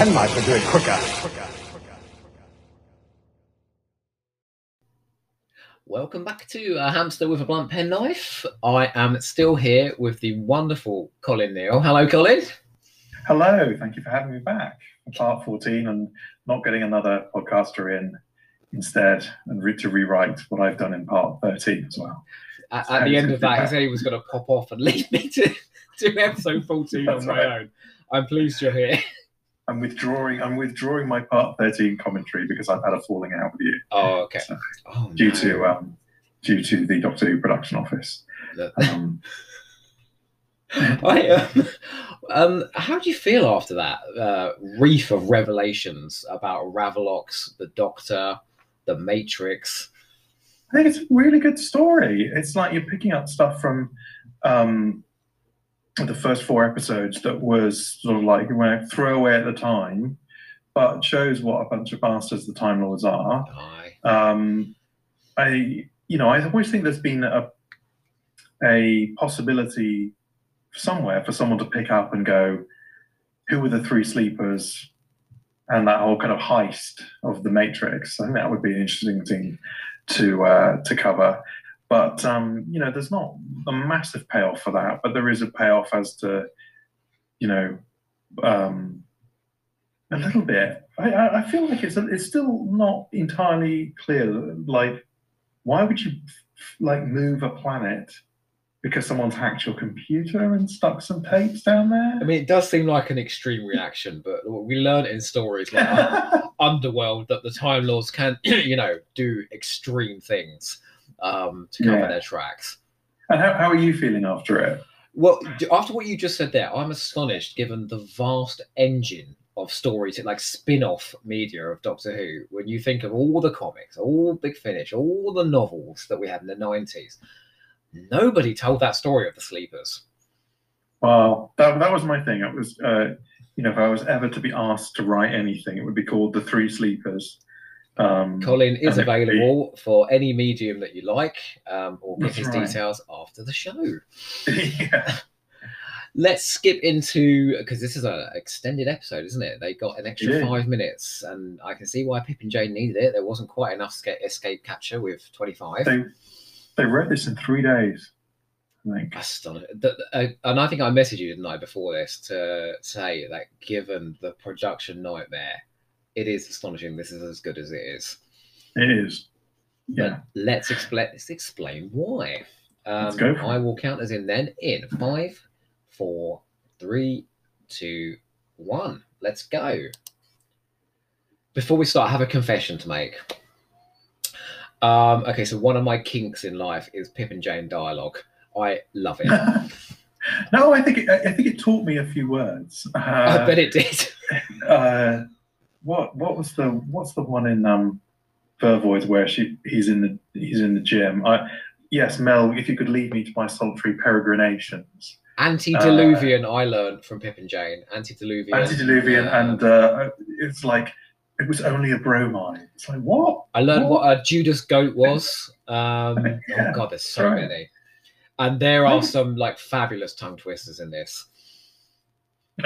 penknife would do it quicker. Welcome back to a hamster with a blunt penknife. I am still here with the wonderful Colin Neal. Hello, Colin. Hello, thank you for having me back. Part 14 and not getting another podcaster in instead and re- to rewrite what I've done in part 13 as well. At, So at the end of that, he said he was going to pop off and leave me to do episode 14 on my right. own. I'm pleased you're here. I'm withdrawing I'm withdrawing my part 13 commentary because I've had a falling out with you Oh, okay. So, Oh, due no. to um due to the Doctor Who production office. Um, I, um, um, how do you feel after that uh, reef of revelations about Ravolox, the Doctor, the Matrix? I think it's a really good story. It's like you're picking up stuff from um, the first four episodes that was sort of like a throwaway at the time, but shows what a bunch of bastards the Time Lords are. Um, I, you know, I always think there's been a a possibility somewhere for someone to pick up and go, who were the three sleepers, and that whole kind of heist of the Matrix. I think that would be an interesting thing to uh, to cover. But um, you know, there's not a massive payoff for that, but there is a payoff as to, you know, um, a little bit. I, I feel like it's it's still not entirely clear. Like, why would you like move a planet because someone's hacked your computer and stuck some tapes down there? I mean, it does seem like an extreme reaction, but we learn in stories like Underworld that the Time Lords can, you know, do extreme things um, to cover Yeah. their tracks. and how, how are you feeling after it? Well, after what you just said there, I'm astonished given the vast engine of stories, like spin off media of Doctor Who. When you think of all the comics, all Big Finish, all the novels that we had in the 90s, nobody told that story of the sleepers. Well, that, that was my thing. It was, uh, you know, if I was ever to be asked to write anything, it would be called The Three Sleepers. Um, Colin is and it be- available for any medium that you like, um, or get That's his right. details after the show. yeah. Let's skip into because this is an extended episode, isn't it? They got an extra five minutes, and I can see why Pip and Jane needed it. There wasn't quite enough sca- escape capture with twenty-five. They, they wrote this in three days. I. The- the- uh, and I think I messaged you the night before this to say that given the production nightmare, it is astonishing. This is as good as it is. It is. But Yeah. let's explain. Let's explain why. Um, Let's go I will count us in then in five, four, three, two, one. Let's go. Before we start, I have a confession to make. Um, okay, so one of my kinks in life is Pip and Jane dialogue. I love it. no, I think it, I think it taught me a few words. Uh, I bet it did. uh, what what was the what's the one in um Vervoid where she he's in the he's in the gym. I yes, Mel, if you could lead me to my solitary peregrinations. Antediluvian, I learned from Pip and Jane. Antediluvian. Antediluvian uh, and uh, it's like it was only a bromide. It's like what? I learned What? what a Judas goat was. Um, Yeah, oh god, there's so right. many, and there are some like fabulous tongue twisters in this.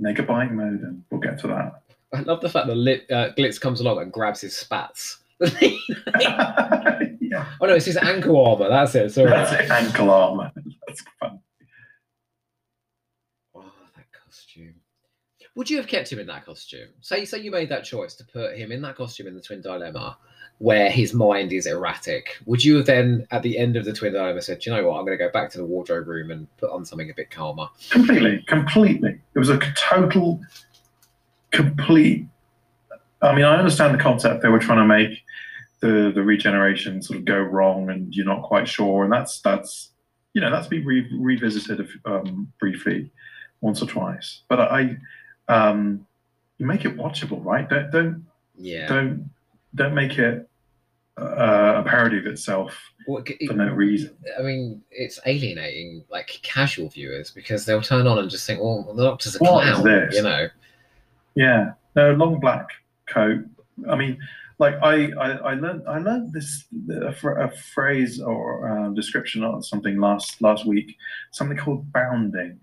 Megabyte modem. We'll get to that. I love the fact that Lit, uh, Glitz comes along and grabs his spats. oh no, it's his ankle armor. That's it. Sorry. that's it. Ankle armor. That's fun. Oh, that costume. Would you have kept him in that costume? Say, say you made that choice to put him in that costume in the Twin Dilemma, where his mind is erratic. Would you have then, at the end of the Twin Dilemma, said, "Do "You know what? I'm going to go back to the wardrobe room and put on something a bit calmer." Completely, completely. It was a total, complete. I mean, I understand the concept. They were trying to make the the regeneration sort of go wrong, and you're not quite sure, and that's that's you know that's been re- revisited um, briefly once or twice. But I, um, you make it watchable, right? Don't don't Yeah. don't don't make it uh, a parody of itself Well, it- for no reason. I mean, it's alienating like casual viewers because they'll turn on and just think, "Well, the Doctor's a What is clown," this? you know. Yeah, no long black coat. I mean, like I I, I learned I learned this a, a phrase or uh, description or something last last week. Something called bounding,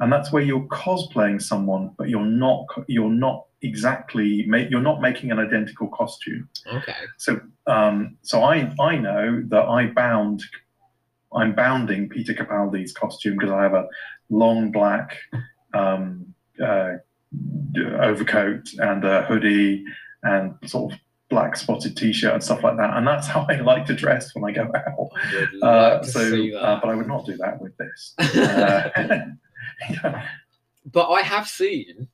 and that's where you're cosplaying someone, but you're not you're not exactly ma- you're not making an identical costume. Okay. So um, so I I know that I bound I'm bounding Peter Capaldi's costume because I have a long black um, uh, overcoat and a hoodie and sort of black spotted t-shirt and stuff like that and that's how i like to dress when i go out I would like uh, so uh, but i would not do that with this uh, yeah. but I have seen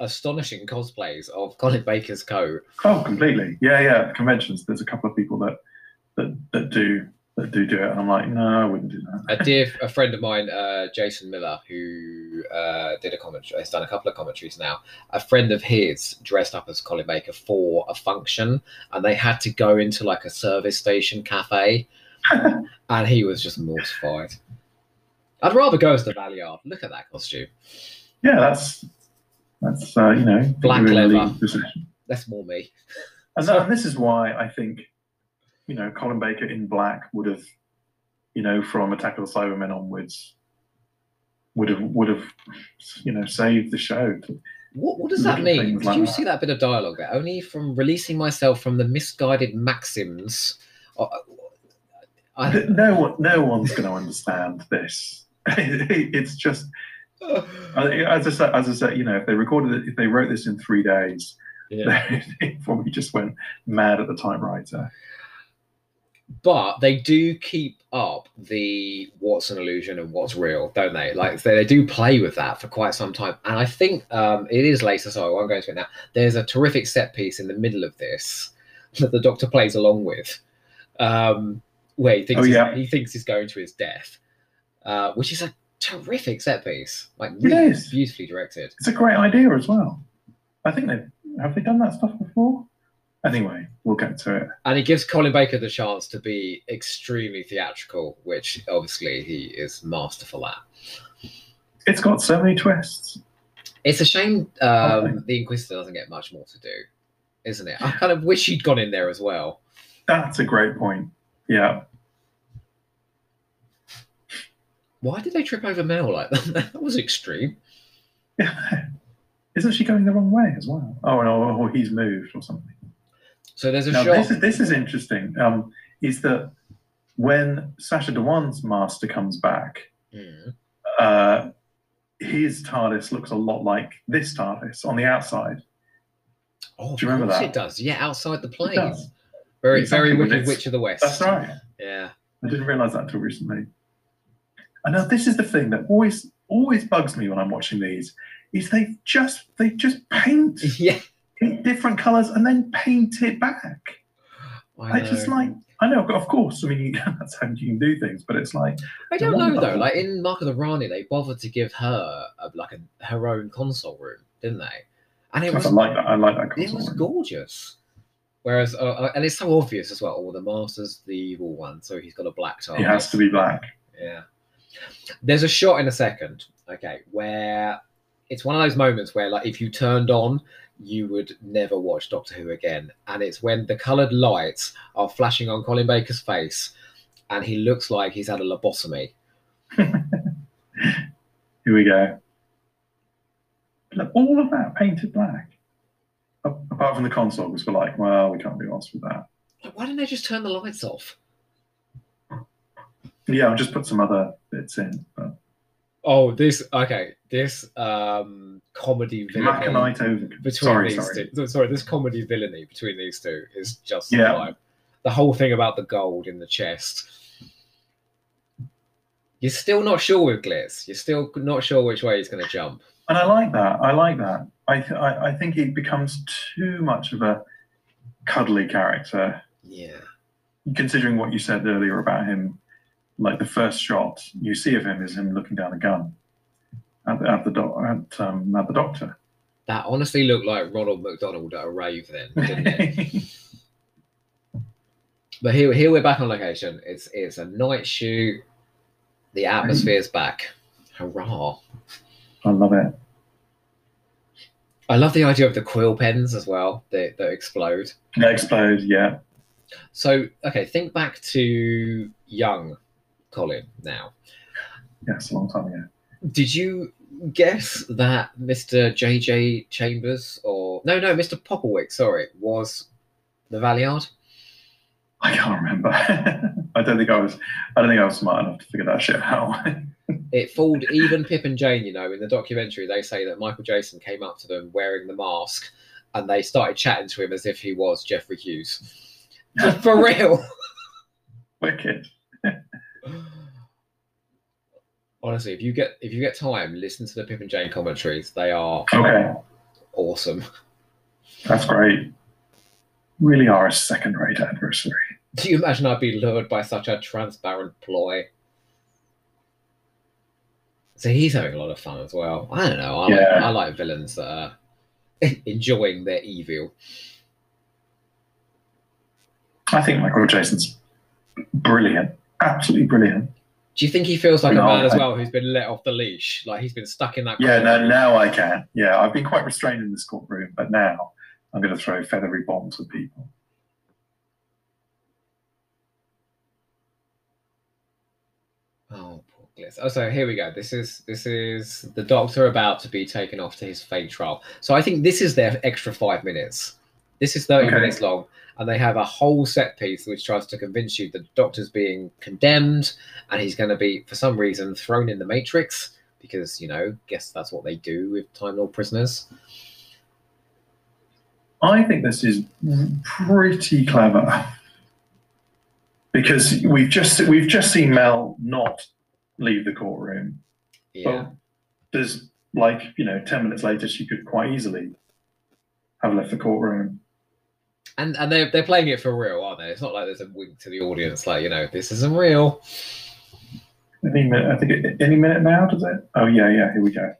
astonishing cosplays of Colin Baker's coat. oh completely yeah yeah conventions there's a couple of people that that, that do that do do it and i'm like no i wouldn't do that A dear a friend of mine, uh, Jason Miller, who uh, did a commentary, has done a couple of commentaries now. A friend of his dressed up as Colin Baker for a function, and they had to go into like a service station cafe, and he was just mortified. I'd rather go as the Valeyard. Look at that costume. yeah that's that's uh, you know Black you're in a leather. That's more me. And, and this is why I think, you know, Colin Baker in black would have, you know, from Attack of the Cybermen onwards, would have would have, you know, saved the show. What, what does that mean? Did like you that. see that bit of dialogue there? Only from releasing myself from the misguided maxims. uh, I, No one, no one's going to understand this. it's just, as I said, as I said, you know, if they recorded it, if they wrote this in three days, yeah. they probably just went mad at the typewriter. but they do keep up the what's an illusion and what's real, don't they? Like they, they do play with that for quite some time, and I think um, it is later. So I won't go into it now. There's a terrific set piece in the middle of this that the Doctor plays along with, um, where he thinks Oh, he's- yeah. he thinks he's going to his death, uh, which is a terrific set piece, like It really is. beautifully directed. It's a great idea as well. I think they have they done that stuff before. Anyway, we'll get to it. And it gives Colin Baker the chance to be extremely theatrical, which obviously he is masterful at. It's got so many twists. It's a shame um, the Inquisitor doesn't get much more to do, isn't it? I kind of wish he'd gone in there as well. That's a great point. Yeah. Why did they trip over Mel like that? that was extreme. Isn't she going the wrong way as well? Oh no, or he's moved or something. So there's a Now shot. this is this is interesting. Um, is that when Sacha Dhawan's master comes back, Mm. uh, his TARDIS looks a lot like this TARDIS on the outside. Oh, Do you remember that? it does. Yeah, outside the plane. Very, Exactly, very Wicked Witch of the West. That's right. Yeah. I didn't realize that until recently. And now this is the thing that always always bugs me when I'm watching these is they just they just paint Yeah. in different colors and then paint it back. I, just like I know of course I mean you, that's how you can do things, but it's like I don't know though. Like in Mark of the Rani, they bothered to give her a, like a, her own console room, didn't they? And it I was like that. I like that it was room. gorgeous. Whereas, uh, uh, and it's so obvious as well. Oh, the master's the evil one, so he's got a black tie. He has to be black. Yeah. There's a shot in a second, okay, where it's one of those moments where, like, if you turned on, you would never watch Doctor Who again. And it's when the coloured lights are flashing on Colin Baker's face, and he looks like he's had a lobotomy. Here we go. Look, all of that painted black. Apart from the console, because we're like, well, we can't be asked with that. Why didn't they just turn the lights off? Yeah, I'll just put some other bits in. But Oh, this okay. This um comedy villainy between Sorry, these sorry. two. Sorry, this comedy villainy between these two is just Yeah. sublime. The whole thing about the gold in the chest. You're still not sure with Glitz. You're still not sure which way he's going to jump. And I like that. I like that. I, th- I I think he becomes too much of a cuddly character, Yeah. considering what you said earlier about him. Like the first shot you see of him is him looking down a gun at the at the, doc- at, um, at the doctor. That honestly looked like Ronald McDonald at a rave then, didn't it? but here, here we're back on location. It's it's a night shoot. The atmosphere's back. Hurrah! I love it. I love the idea of the quill pens as well that, that explode. They explode. Yeah. So, okay, think back to young Colin now. Yes, a long time ago. Did you guess that Mr. JJ Chambers or no, no, Mr. Popplewick, sorry, was the Valeyard? I can't remember. I don't think I was. I don't think I was smart enough to figure that shit out. It fooled even Pip and Jane, you know, in the documentary. They say that Michael Jayston came up to them wearing the mask and they started chatting to him as if he was Geoffrey Hughes. For real. Wicked. Honestly, if you get if you get time, listen to the Pip and Jane commentaries. They are Okay, awesome. that's great. Really are a second-rate adversary. Do you imagine I'd be lured by such a transparent ploy? So he's having a lot of fun as well. I don't know. I like, I like villains that are enjoying their evil. I think Michael Jayston's brilliant. Absolutely brilliant. Do you think he feels like a No, man as well who's been let off the leash? Like he's been stuck in that. Yeah, no, now I can. Yeah, I've been quite restrained in this courtroom, but now I'm going to throw feathery bombs at people. Oh, poor Glitz. Oh, so here we go. This is this is the doctor about to be taken off to his fate trial. So I think this is their extra five minutes. This is thirty Okay. minutes long, and they have a whole set piece which tries to convince you that the doctor's being condemned, and he's going to be, for some reason, thrown in the Matrix because you know, guess that's what they do with Time Lord prisoners. I think this is pretty clever because we've just we've just seen Mel not leave the courtroom. Yeah. But there's like you know, ten minutes later, she could quite easily have left the courtroom. And and they're they're playing it for real, aren't they? It's not like there's a wink to the audience, like you know, this isn't real. Any minute, I think it, any minute now, does it? Oh yeah, yeah. Here we go.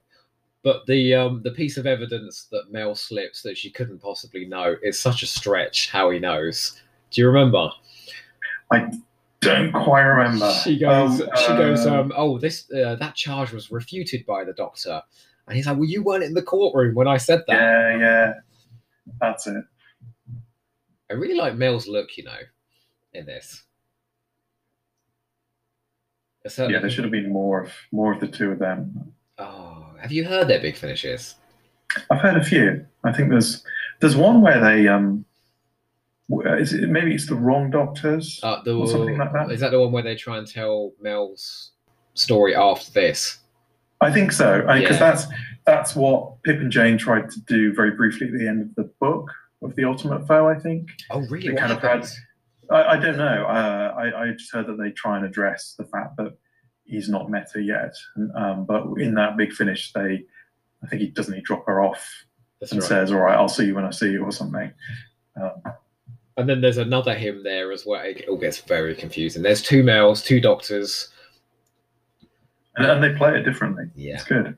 But the um the piece of evidence that Mel slips that she couldn't possibly know is such a stretch. How he knows? Do you remember? I don't quite remember. She goes. Oh, she goes. uh, Um. Oh, this uh, that charge was refuted by the doctor, and he's like, "Well, you weren't in the courtroom when I said that." Yeah, yeah. That's it. I really like Mel's look, you know, in this. Yeah, there should have been more of more of the two of them. Oh, have you heard their big finishes? I've heard a few. I think there's there's one where they um is it maybe it's the wrong doctors. Uh, the, Or something like that. Is that the one where they try and tell Mel's story after this? I think so because Yeah. that's that's what Pip and Jane tried to do very briefly at the end of the book of the Ultimate Foe. I think Oh, really? They What kind of happens? I, I don't know. Uh, I, I just heard that they try and address the fact that he's not met her yet. Um, but in that big finish, they, I think he doesn't he drop her off That's and right. says, "All right, I'll see you when I see you" or something. Um, And then there's another him there as well. It all gets very confusing. There's two males, two doctors. and, and they play it differently. Yeah. It's good.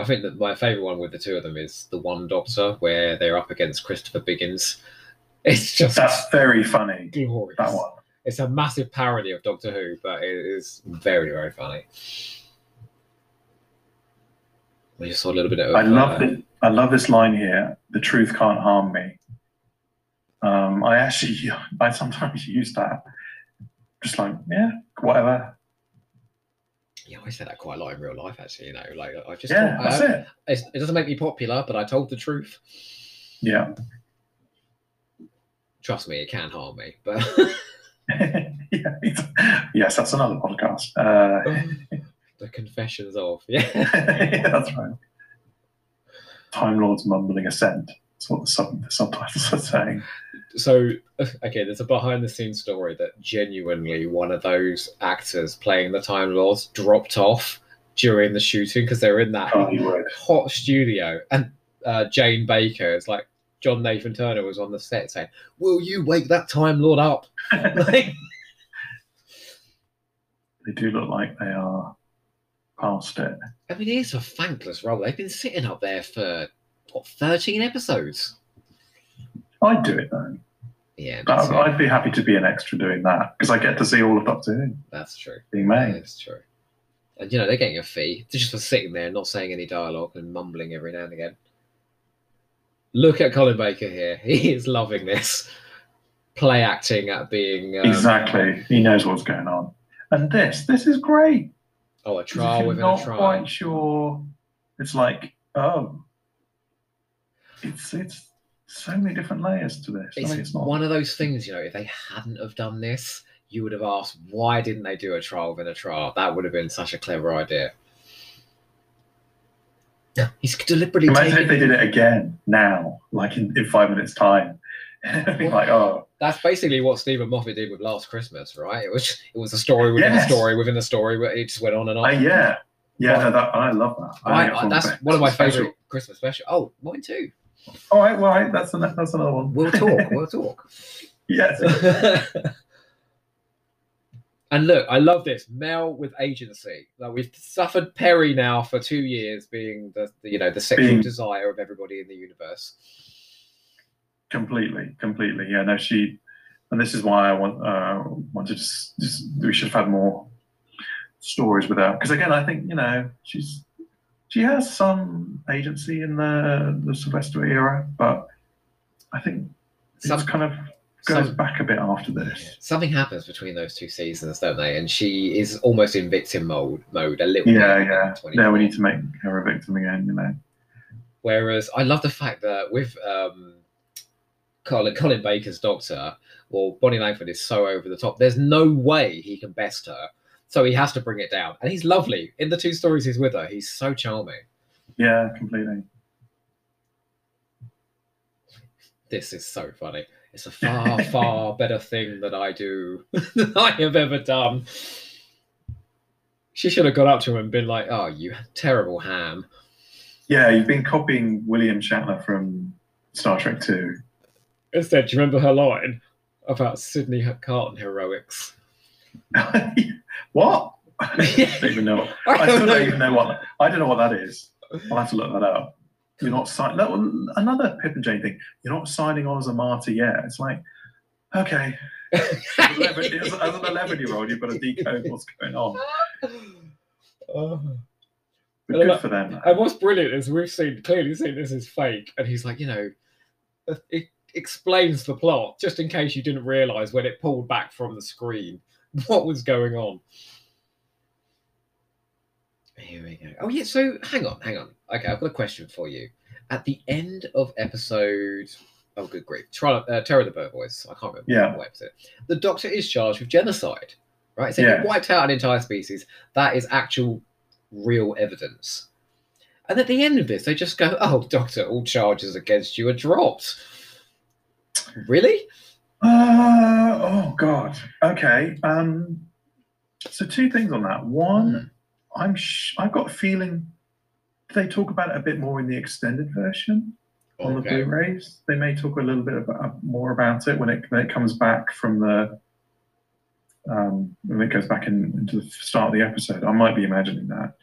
I think that my favourite one with the two of them is the one doctor where they're up against Christopher Biggins. It's just That's very funny. glorious. That one. It's a massive parody of Doctor Who, but it is very, very funny. We just saw a little bit of. I love uh, it. I love this line here. The truth can't harm me. Um, I actually, I sometimes use that. Just like, yeah, whatever. Yeah, I say that quite a lot in real life, actually. You know, like I just. Yeah, that's it. it's- it doesn't make me popular, but I told the truth. Yeah. Trust me, it can harm me. But yeah, yes, that's another podcast. Uh, the confessions of yeah. that's right. Time Lord's mumbling assent. That's what the, sub- the subtitles are saying. so okay, there's a behind the scenes story that genuinely one of those actors playing the Time Lords dropped off during the shooting because they were in that Oh, hot studio, and uh, Jane Baker is like John Nathan Turner was on the set saying, "Will you wake that Time Lord up?" Like, They do look like they are past it. I mean, it is a thankless role. They've been sitting up there for what 13 episodes. I'd do it though. Yeah, I'd. I'd be happy to be an extra doing that because I get to see all of Doctor Who that's true. being made. That's true. And you know, they're getting a fee just for sitting there, not saying any dialogue and mumbling every now and again. Look at Colin Baker here. He is loving this. Play acting at being um, Exactly. He knows what's going on. And this, this is great. Oh, a trial within not a trial. quite sure. It's like, oh, it's it's so many different layers to this. I It's, mean, it's not. one of those things, you know, if they hadn't have done this, you would have asked, why didn't they do a trial within a trial? That would have been such a clever idea. Yeah, He's deliberately Imagine taking if they did it again now, like in, in five minutes' time. It'd like, oh, That's basically what Steven Moffat did with Last Christmas, right? It was it was a story within Yes. a story within a story, where it just went on and on. uh, yeah, yeah. No, that, I love that. I- think it's I- that's one of my special. favorite Christmas special. Oh, mine too. All right, well, right, that's an, that's another one. We'll talk. We'll talk. Yes. and look, I love this Mel with agency. Like we've suffered Peri now for two years, being the, the you know the sexual Being- desire of everybody in the universe. completely, completely. Yeah, no, she, and this is why I want uh, wanted to just, just we should have had more stories with her because again, I think you know she's she has some agency in the the Sylvester era, but I think Some, it's kind of goes some- back a bit after this. something happens between those two seasons, don't they? And she is almost in victim mode mode a little Yeah, yeah. 24. Yeah, we need to make her a victim again. You know. Whereas I love the fact that with um, Colin, Colin Baker's Doctor, well, Bonnie Langford is so over the top. There's no way he can best her, so he has to bring it down. And he's lovely in the two stories he's with her. He's so charming. Yeah, completely. This is so funny. It's a far, far better thing that I do than I have ever done. She should have gone up to him and been like, "Oh, you terrible ham." Yeah, you've been copying William Shatner from Star Trek Two. Instead, do you remember her line about Sydney Carton heroics? what? I don't even know. I still don't even know what. I don't know what that is. I'll have to look that up. You're not signing. Another Pip and Jane thing. You're not signing on as a martyr yet. It's like, okay, as an 11 as an 11 year old, you've got to decode what's going on. Oh. But good for them. And what's brilliant is we've seen clearly seen this is fake, and he's like, you know, uh, it explains the plot just in case you didn't realize when it pulled back from the screen what was going on. Here we go. Oh yeah, so hang on, hang on. Okay, I've got a question for you. At the end of episode, oh good grief, Tri- uh, Terror of the Bird Boys. I can't remember Yeah. what episode. The Doctor is charged with genocide, right? So Yeah. he wiped out an entire species. That is actual, real evidence. And at the end of this, they just go, "Oh, Doctor, all charges against you are dropped." Really? Uh, oh God. Okay. Um. So two things on that. One, I'm sh- I've got a feeling they talk about it a bit more in the extended version on the Okay. Blu-rays. They may talk a little bit about, more about it when it when it comes back from the um, when it goes back in, into the start of the episode. I might be imagining that.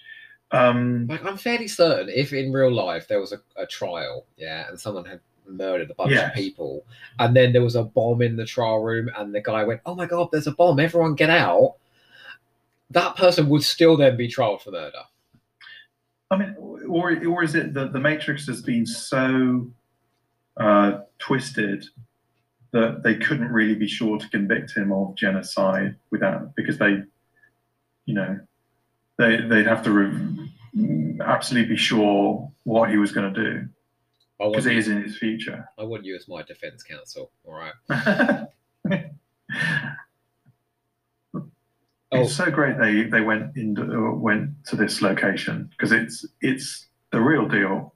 Um, Like, I'm fairly certain if in real life there was a, a trial, yeah, and someone had murdered a bunch Yes. of people, and then there was a bomb in the trial room, and the guy went, "Oh my god, there's a bomb! Everyone get out!" That person would still then be trialed for murder. I mean, or or is it that the Matrix has been so uh, twisted that they couldn't really be sure to convict him of genocide without because they, you know, they they'd have to re- absolutely be sure what he was going to do because you, is in his future. I want you as my defense counsel. All right. Oh, It's so great they they went into went to this location because it's it's the real deal.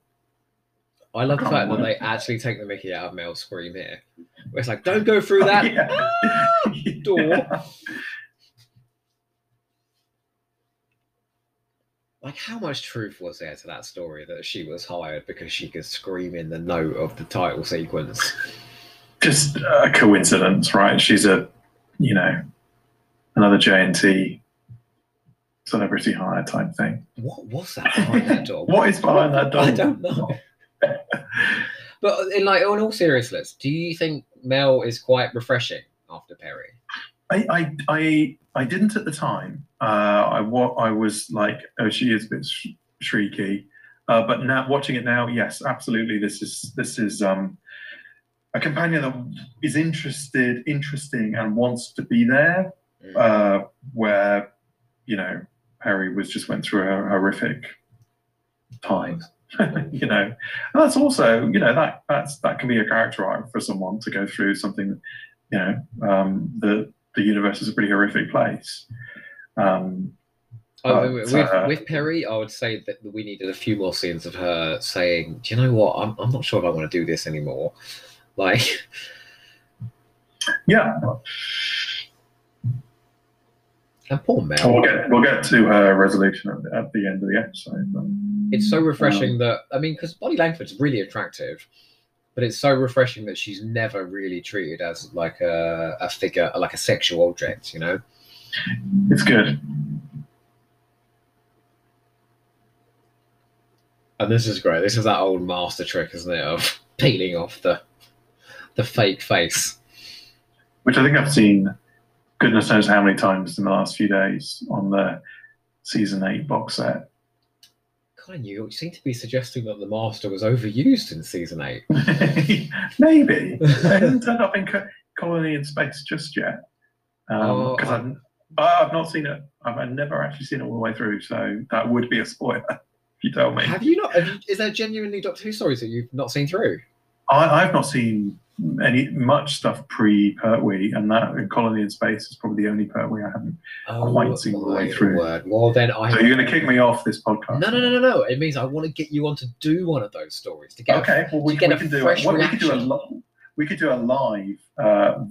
I love the fact that they actually take the Mickey out of Mel's scream here. Where it's like, "Don't go through oh, that Yeah. Ah, door." Like, how much truth was there to that story that she was hired because she could scream in the note of the title sequence? just a coincidence, right? She's a, you know, another JNT celebrity hire type thing. What was that behind that door? What is behind that door? I don't know. but in like, in all seriousness, do you think Mel is quite refreshing after Peri? I, I, I, I didn't at the time. Uh, I, wa- I was like, oh, she is a bit sh- shrieky. Uh, but now, watching it now, yes, absolutely. This is this is um, a companion that is interested, interesting, and wants to be there. Mm. uh, where you know Peri was just went through a horrific time. you know, and that's also you know that that's that can be a character arc for someone to go through something. You know, um, the the universe is a pretty horrific place. Um, Oh, But, with, uh, with Peri, I would say that we needed a few more scenes of her saying, "Do you know what? I'm, I'm not sure if I want to do this anymore." Like, yeah, and poor Mel. we'll get we'll get to her resolution at the, at the end of the episode. but, It's so refreshing um, that I mean, because Bonnie Langford's really attractive, but it's so refreshing that she's never really treated as like a, a figure, like a sexual object. You know. it's good. And this is great. This is that old master trick, isn't it, of peeling off the the fake face. which I think I've seen goodness knows how many times in the last few days on the season eight box set. Kind of, you seem to be suggesting that the master was overused in season eight. Maybe they haven't turned up in Co- Colony in Space just yet um, Oh, because I- I've I've not seen it. I've I've never actually seen it all the way through, so that would be a spoiler if you tell me. Have you not? Have you, is there genuinely Doctor Who stories that you've not seen through? I, I've not seen any much stuff pre Pertwee, and that in Colony in Space is probably the only Pertwee I haven't. Oh, Quite seen all the way through. Word. Well, then I. So you're going to kick me off this podcast? No, no, no, no, no. It means I want to get you on to do one of those stories to get. a- Okay, well we, we a can do fresh we could do a we could do a live uh,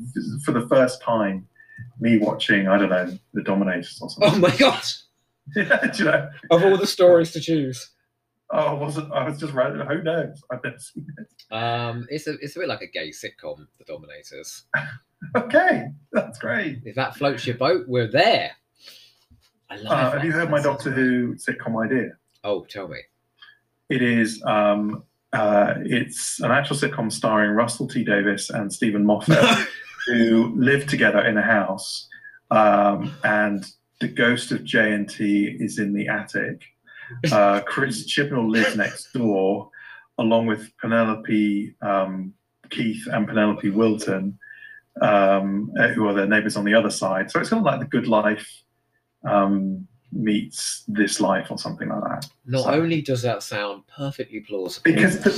for the first time. Me watching, I don't know, the Dominators or something. Oh my god! do you know? Of all the stories to choose, Oh, I wasn't. I was just writing. Who knows? I've never seen it. um, it's a it's a bit like a gay sitcom, The Dominators. Okay, that's great. If that floats your boat, we're there. I love. Uh, have you heard my Doctor. Who sitcom idea? Oh, tell me. It is. Um, uh, it's an actual sitcom starring Russell T Davies and Steven Moffat. who live together in a house, um, and the ghost of JNT is in the attic. Uh, Chris Chibnall lives next door, along with Penelope um, Keith and Penelope Wilton, um, uh, who are their neighbours on the other side. So it's kind of like the Good Life um, meets This Life or something like that. Not So- only does that sound perfectly plausible, Because the,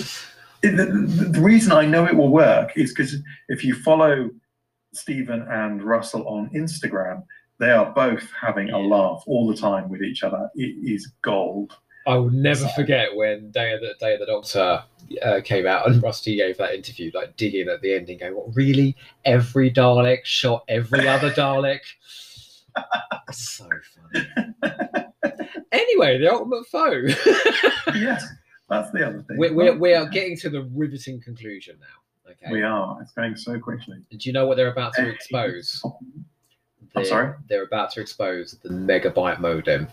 the, the, the reason I know it will work is because if you follow Steven and Russell on Instagram, they are both having a laugh all the time with each other. It is gold. I will never forget when Day of the Day of the Doctor uh, came out and Rusty gave that interview, like digging at the ending, going, "What really? Every Dalek shot every other Dalek." so funny. anyway, the ultimate foe. yes, that's the other thing. we're, we're, we are getting to the riveting conclusion now. Okay. We are. It's going so quickly. And do you know what they're about to expose? I'm sorry? They're about to expose the megabyte modem.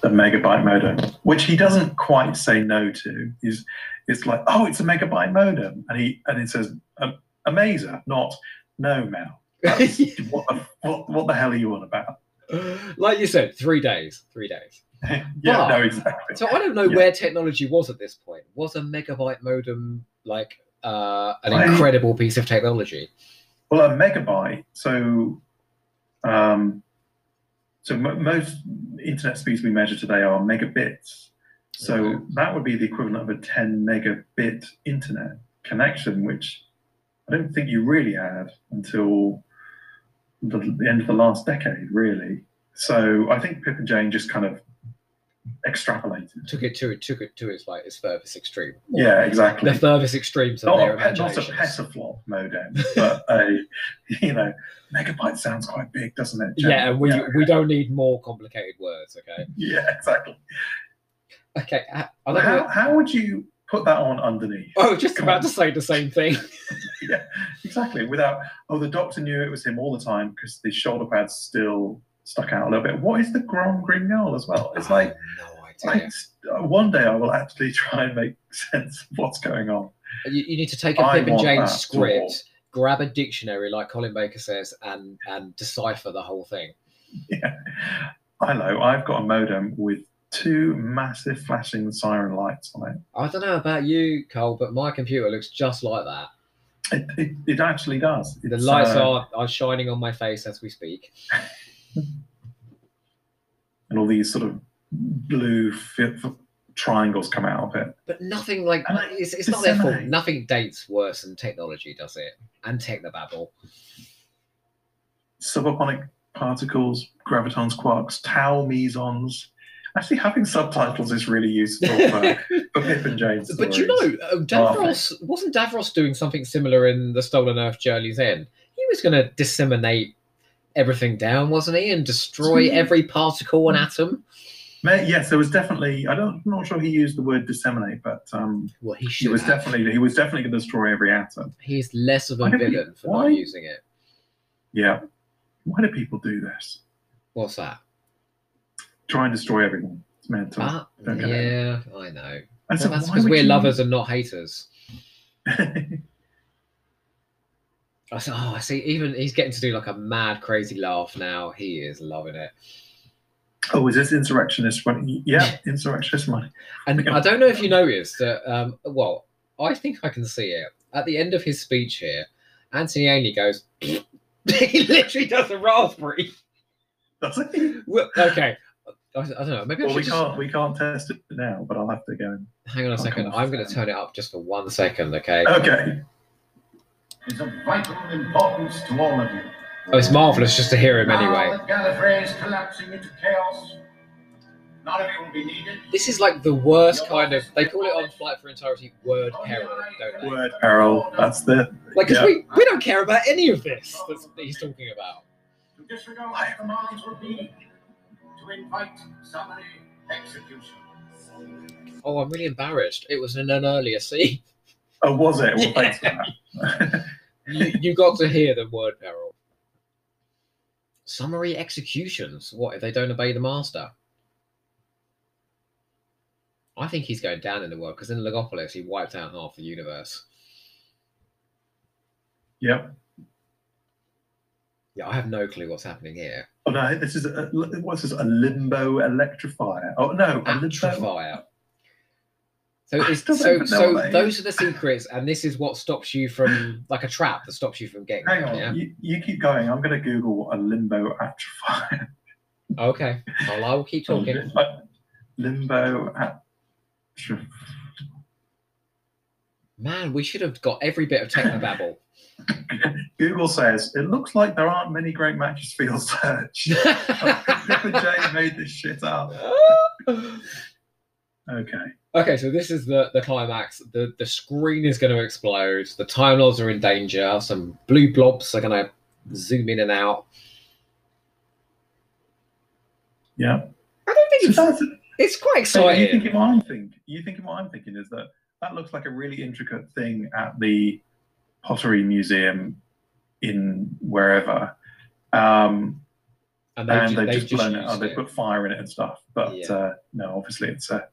The megabyte modem, which he doesn't quite say no to. He's it's like, oh, it's a megabyte modem, and he and it says a, a mazer, not no, Mel. What, the, what, what the hell are you on about? like you said, three days. Three days. yeah, But- no, exactly. So I don't know Yeah. where technology was at this point. Was a megabyte modem like uh, an I- incredible piece of technology? Well, a megabyte. So, um, so m- most internet speeds we measure today are megabits. So Okay. that would be the equivalent of a 10 megabit internet connection, which I don't think you really had until the, the end of the last decade, really. So I think Pip and Jane just kind of extrapolated. Took it to it took it to its like its furthest extreme. Yeah, exactly. The furthest extremes of their a, pe- not a petaflop modem, but a you know megabyte sounds quite big, doesn't it? Jen? Yeah, we yeah, we don't need more complicated words. Okay. yeah, exactly. Okay. Uh, I, I How, know. how would you put that on underneath? Oh, just Come about on. to say the same thing. yeah, exactly. Without oh, the doctor knew it was him all the time because the shoulder pads still stuck out a little bit. What is the Grom Green Girl as well? It's oh, like, I no uh, one day I will actually try and make sense of what's going on. You, you need to take a Pip and Jane script, grab a dictionary like Colin Baker says, and and decipher the whole thing. Yeah. I know. I've got a modem with two massive flashing siren lights on it. I don't know about you, Cole, but my computer looks just like that. It, it, it actually does. The lights uh, are, are shining on my face as we speak. and all these sort of blue fi- f- triangles come out of it. But nothing like and it's, it's not their fault. Nothing dates worse than technology, does it? And technobabble. Subatomic particles, gravitons, quarks, tau mesons. Actually, having subtitles is really useful for, for Pip and Jane. But you know, uh, Davros wasn't Davros doing something similar in the Stolen Earth Journey's End. He was going to disseminate everything down, wasn't he, and destroy every particle and atom. Yes, there was definitely. I don't, I'm not sure he used the word disseminate, but um, Well, he he was have. definitely he was definitely going to destroy every atom. He's less of a villain for why? not using it. Yeah. Why do people do this? What's that? Try and destroy everyone. It's mental. Ah, get it. yeah, I know. And so that's because we're you- lovers and not haters. I said, oh, I see. Even he's getting to do like a mad, crazy laugh now. He is loving it. Oh, is this insurrectionist money? Yeah, insurrectionist money. And Yeah. I don't know if you noticed that. Um, well, I think I can see it at the end of his speech here. Anthony Ainley goes. he literally does a raspberry. Does it? Well, okay, I, I don't know. Maybe Well, should we just can't we can't test it now, but I'll have to go. And... hang on a I'll second. I'm going to turn it up just for one second. Okay. Okay. It's of vital importance to all of you. Oh, it's marvelous just to hear him anyway. that Gallifrey is collapsing into chaos, none of you will be needed. This is like the worst kind of. They call it on Flight for Entirety word peril, don't they? Word peril. That's the. Like, because Yeah. we, we don't care about any of this that's, that he's talking about. To disregard commands would be to invite summary execution. Oh, I'm really embarrassed. It was in an earlier scene. Oh, was it? Well, Yeah. thanks for that. You, you got to hear the word peril. Summary executions. What if they don't obey the master? I think he's going down in the world because in Logopolis he wiped out half the universe. yep. Yeah, I have no clue what's happening here. Oh no, this is a, what's this? A limbo electrifier. Oh no, a limbo. Atrophier. So, it's, so, so those are the secrets, and this is what stops you from, like a trap that stops you from getting. Hang on, Yeah. you, you keep going. I'm going to Google a limbo atrophier. Okay. Well, I will keep talking. Limbo atrophier. Man, we should have got every bit of technobabble. Google says it looks like there aren't many great matches for your search. Jay made this shit up. Okay. okay, so this is the, the climax. The the screen is going to explode. The Time Lords are in danger. Some blue blobs are going to zoom in and out. Yeah. I don't think So it's, it's quite so you exciting. thinking what I'm thinking? You thinking what I'm thinking is that that looks like a really intricate thing at the Pottery Museum in wherever. Um, and they, and ju- they've they just blown it up. They it. put fire in it and stuff. But Yeah. uh, no, obviously it's a,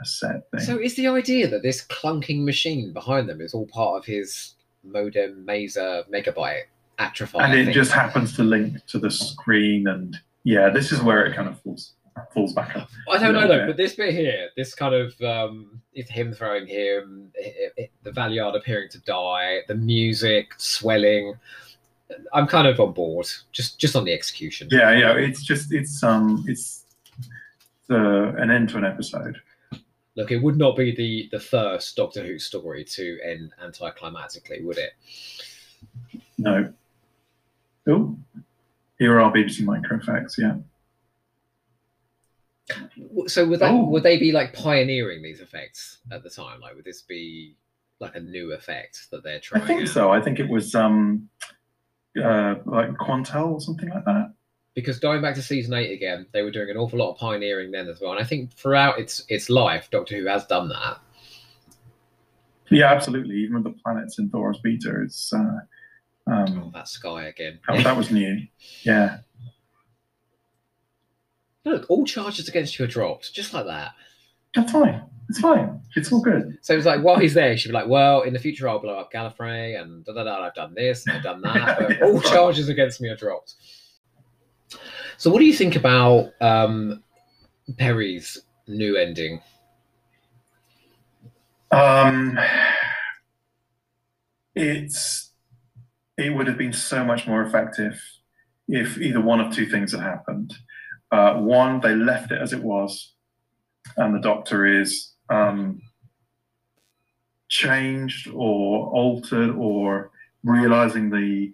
a thing. So is the idea that this clunking machine behind them is all part of his modem maser megabyte atrophy? and it just happens to link to the screen. And yeah, this is where it kind of falls falls back up. I don't know though, but this bit here, this kind of um, it's him throwing him, it, it, the Valeyard appearing to die, the music swelling. I'm kind of on board, just just on the execution. Yeah, yeah. It's just it's um it's the an end to an episode. Look, it would not be the the first Doctor Who story to end anticlimactically, would it? No. Oh, here are BBC micro effects. Yeah. So would that Oh. would they be like pioneering these effects at the time? Like, would this be like a new effect that they're trying? I think out? so. I think it was um uh like Quantel or something like that. Because going back to season eight again, they were doing an awful lot of pioneering then as well. And I think throughout its its life, Doctor Who has done that. Yeah, absolutely. Even with the planets in Thoros Beta, it's uh, Oh, um that sky again. that, that was new. Yeah. Look, all charges against you are dropped, just like that. That's fine. It's fine. It's all good. So it's like while he's there, he should be like, "Well, in the future, I'll blow up Gallifrey, and da da da. I've done this, and I've done that, but Yeah, all charges against me are dropped." So, what do you think about um, Peri's new ending? Um, it's it would have been so much more effective if either one of two things had happened. Uh, one, they left it as it was, and the Doctor is um, changed or altered or realizing the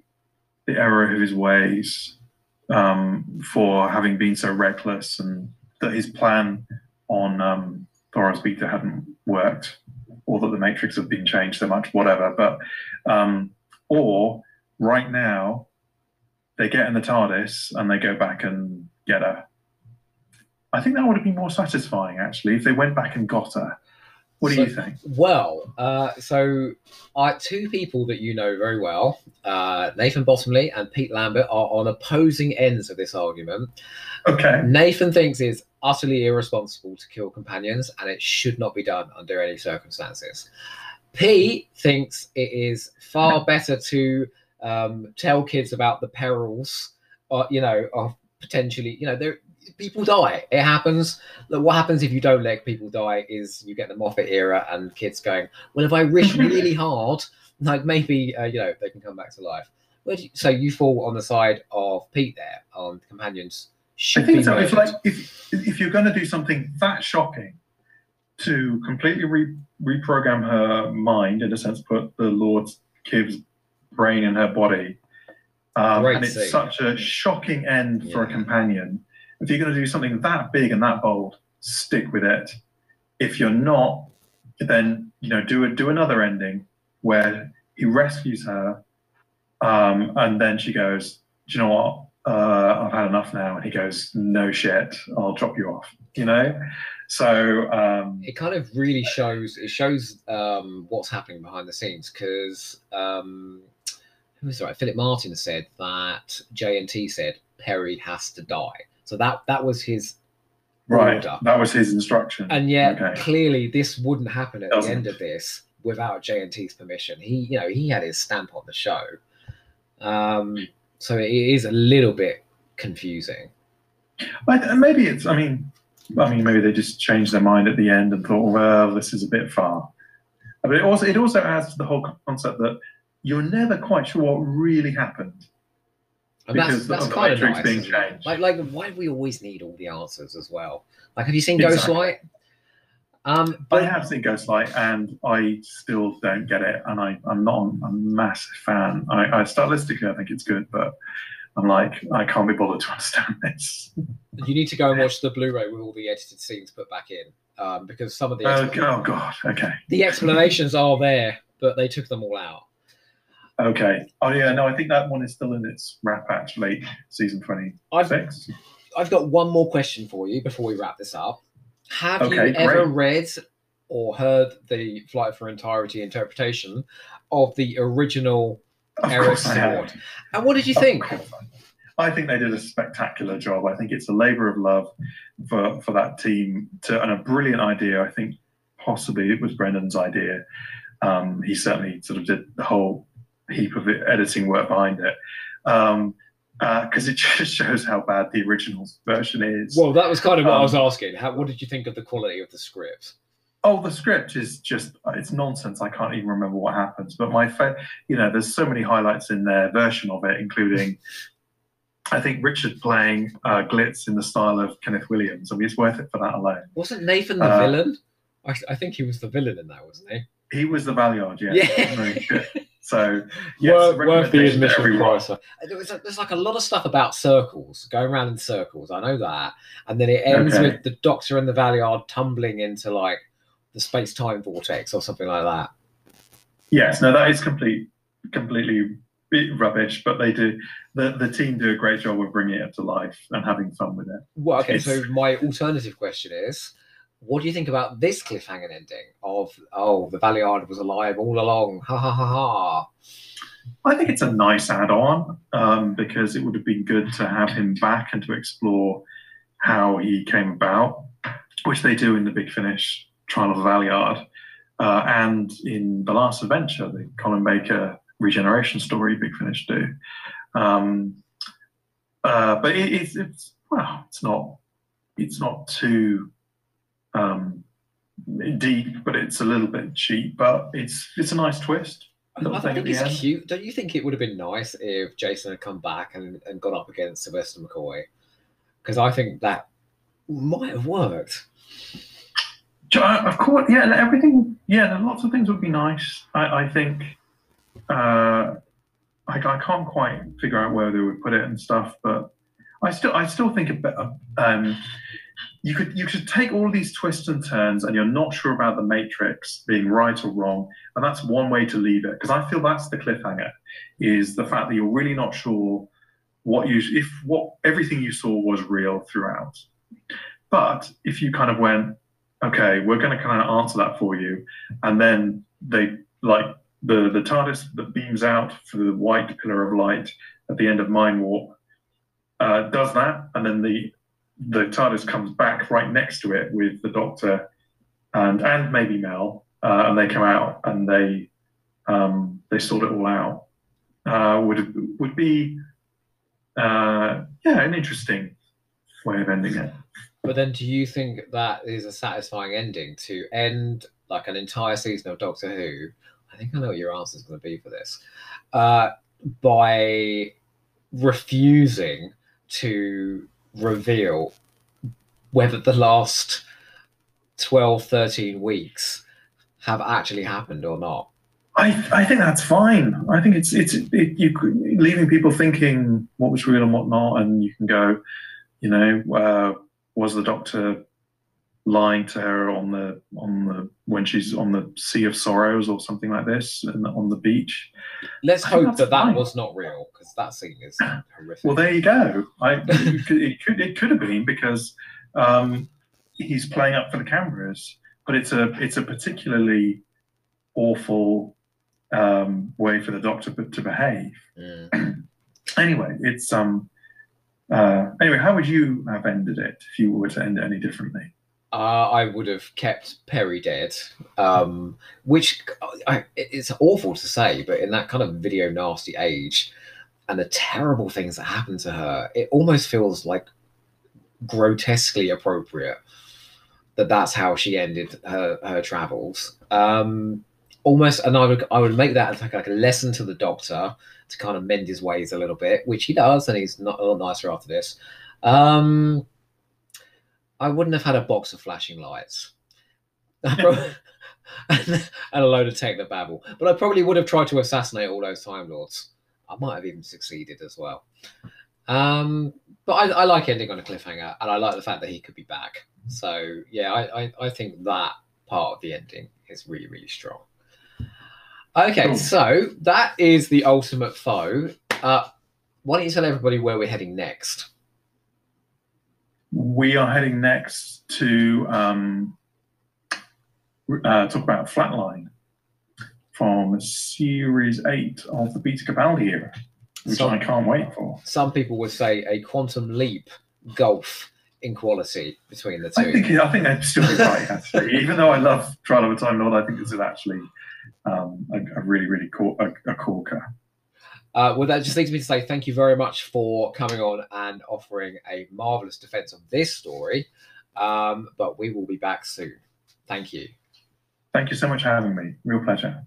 the error of his ways um, for having been so reckless and that his plan on um, Thoros Beta hadn't worked or that the matrix had been changed so much, whatever. But um, or right now they get in the TARDIS and they go back and get her. I think that would have been more satisfying actually if they went back and got her. What do So- you think? Well, uh, so I, two people that you know very well, uh, Nathan Bottomley and Pete Lambert, are on opposing ends of this argument. Okay. Nathan thinks it's utterly irresponsible to kill companions and it should not be done under any circumstances. Pete thinks it is far better to um, tell kids about the perils, uh, you know, of potentially, you know, there people die. It happens. Look, what happens if you don't let people die is you get the Moffat era and kids going, well, if I wish really hard, like maybe, uh, you know, they can come back to life. Where do you, so you fall on the side of Pete there on companions should I think so. If like if if you're going to do something that shocking, to completely re- reprogram her mind, in a sense, put the Lord Kiv's brain in her body, um, and it's scene. such a shocking end for a Yeah. companion. If you're going to do something that big and that bold, stick with it. If you're not, then you know do a, do another ending where he rescues her, um, and then she goes, "Do you know what? uh, I've had enough now. And he goes, no shit, I'll drop you off, you know? So, um, it kind of really shows it shows um, what's happening behind the scenes because um, who was right? Philip Martin said that JNT said Peri has to die. So that that was his right, order. that was his instruction. And yet, Okay. clearly, this wouldn't happen at the Doesn't. end of this without JNT's permission. He, you know, he had his stamp on the show. Um, so it is a little bit confusing. But and maybe it's, I mean, I mean, maybe they just changed their mind at the end and thought, well, this is a bit far. But it also, it also adds to the whole concept that you're never quite sure what really happened. And that's Because that's the kind of nice. being changed. Like, like, why do we always need all the answers as well? Like, have you seen Exactly. Ghostlight? Um, I have seen Ghostlight and I still don't get it. And I, I'm not a massive fan. I, I stylistically, I think it's good, but I'm like, I can't be bothered to understand this. you need to go and watch the Blu-ray with all the edited scenes put back in, um, because some of the oh God. Okay. the explanations are there, but they took them all out. Okay. Oh yeah. No, I think that one is still in its wrap actually, season I've 26. I've got one more question for you before we wrap this up. Have Okay, you ever great. read or heard the Flight for Entirety interpretation of the original Of Eric course I have. Saward? And what did you Of think? course I. I think they did a spectacular job. I think it's a labour of love for, for that team to, and a brilliant idea. I think possibly it was Brendan's idea. Um, he certainly sort of did the whole heap of it, editing work behind it. Um, because it just shows how bad the original version is. Well, that was kind of what I Um, was asking. How, what did you think of the quality of the script? Oh, the script is just, it's nonsense. I can't even remember what happens. But my, fa- you know, there's so many highlights in their version of it, including, I think, Richard playing uh, Glitz in the style of Kenneth Williams. I mean, it's worth it for that alone. Wasn't Nathan the uh, villain? I, I think he was the villain in that, wasn't he? He was the Valeyard, yeah. Yeah. Very good. So, yes, worth, worth the admission price. Uh, There was a, there's like a lot of stuff about circles going around in circles. I know that, and then it ends Okay. with the Doctor and the Valeyard tumbling into like the space time vortex or something like that. Yes, no, that is complete, completely rubbish. But they do, the the team do a great job of bringing it to life and having fun with it. Well, okay. So my alternative question is, what do you think about this cliffhanger ending of oh the Valeyard was alive all along? Ha ha ha ha. I think it's a nice add-on um, because it would have been good to have him back and to explore how he came about, which they do in the Big Finish Trial of the Valeyard, uh, and in the Last Adventure, the Colin Baker regeneration story, Big Finish do. Um, uh, but it, it's it's well, it's not it's not too um, deep, but it's a little bit cheap. But it's it's a nice twist. I, I think it's end. cute. Don't you think it would have been nice if Jayston had come back and, and gone up against Sylvester McCoy? because I think that might have worked. Uh, Of course, yeah, everything. Yeah, lots of things would be nice. I, I think. Uh, I, I can't quite figure out where they would put it and stuff, but I still, I still think a bit. of, Um, you could, you could take all these twists and turns, and you're not sure about the Matrix being right or wrong, and that's one way to leave it. Because I feel that's the cliffhanger, is the fact that you're really not sure what you, if what everything you saw was real throughout. But if you kind of went, okay, we're going to kind of answer that for you. And then they like the the TARDIS that beams out for the white pillar of light at the end of Mind Warp uh, does that, and then the the TARDIS comes back right next to it with the Doctor and and maybe Mel, uh, and they come out and they um, they sort it all out. Uh, would would be uh, yeah an interesting way of ending it. But then, do you think that is a satisfying ending to end like an entire season of Doctor Who? I think I know what your answer is going to be for this. Uh, by refusing to reveal whether the last 12, 13 weeks have actually happened or not. I, I think that's fine. I think it's it's it, you leaving people thinking what was real and what not, and you can go, you know, uh, was the doctor lying to her on the on the when she's on the Sea of Sorrows or something like this, and on the beach? Let's I hope that that was not real because that scene is horrific. Well, there you go. I it could it could, it could have been because um, he's playing up for the cameras, but it's a it's a particularly awful um, way for the doctor to behave. Mm. anyway, it's um. Uh, anyway, how would you have ended it if you were to end it any differently? Uh, I would have kept Peri dead, um, which I, it's awful to say, but in that kind of video nasty age and the terrible things that happened to her, it almost feels like grotesquely appropriate that that's how she ended her, her travels. Um, almost, and I would I would make that like, like a lesson to the Doctor to kind of mend his ways a little bit, which he does, and he's not a lot nicer after this. Um, I wouldn't have had a box of flashing lights. I prob- and a load of techno babble. But I probably would have tried to assassinate all those Time Lords. I might have even succeeded as well. Um, but I, I like ending on a cliffhanger, and I like the fact that he could be back. So yeah, I, I, I think that part of the ending is really really strong. Okay, Cool. so that is the ultimate foe. Uh, why don't you tell everybody where we're heading next? We are heading next to um, uh, talk about Flatline from Series 8 of the Peter Capaldi era, which So- I can't wait for. Some people would say a quantum leap gulf in quality between the two. I think I think they'd still be right, actually. Even though I love Trial of a Time Lord, I think this is actually um, a, a really, really cool, a, a corker. Uh, well, that just leads me to say thank you very much for coming on and offering a marvelous defense of this story. Um, but we will be back soon. Thank you. Thank you so much for having me. Real pleasure.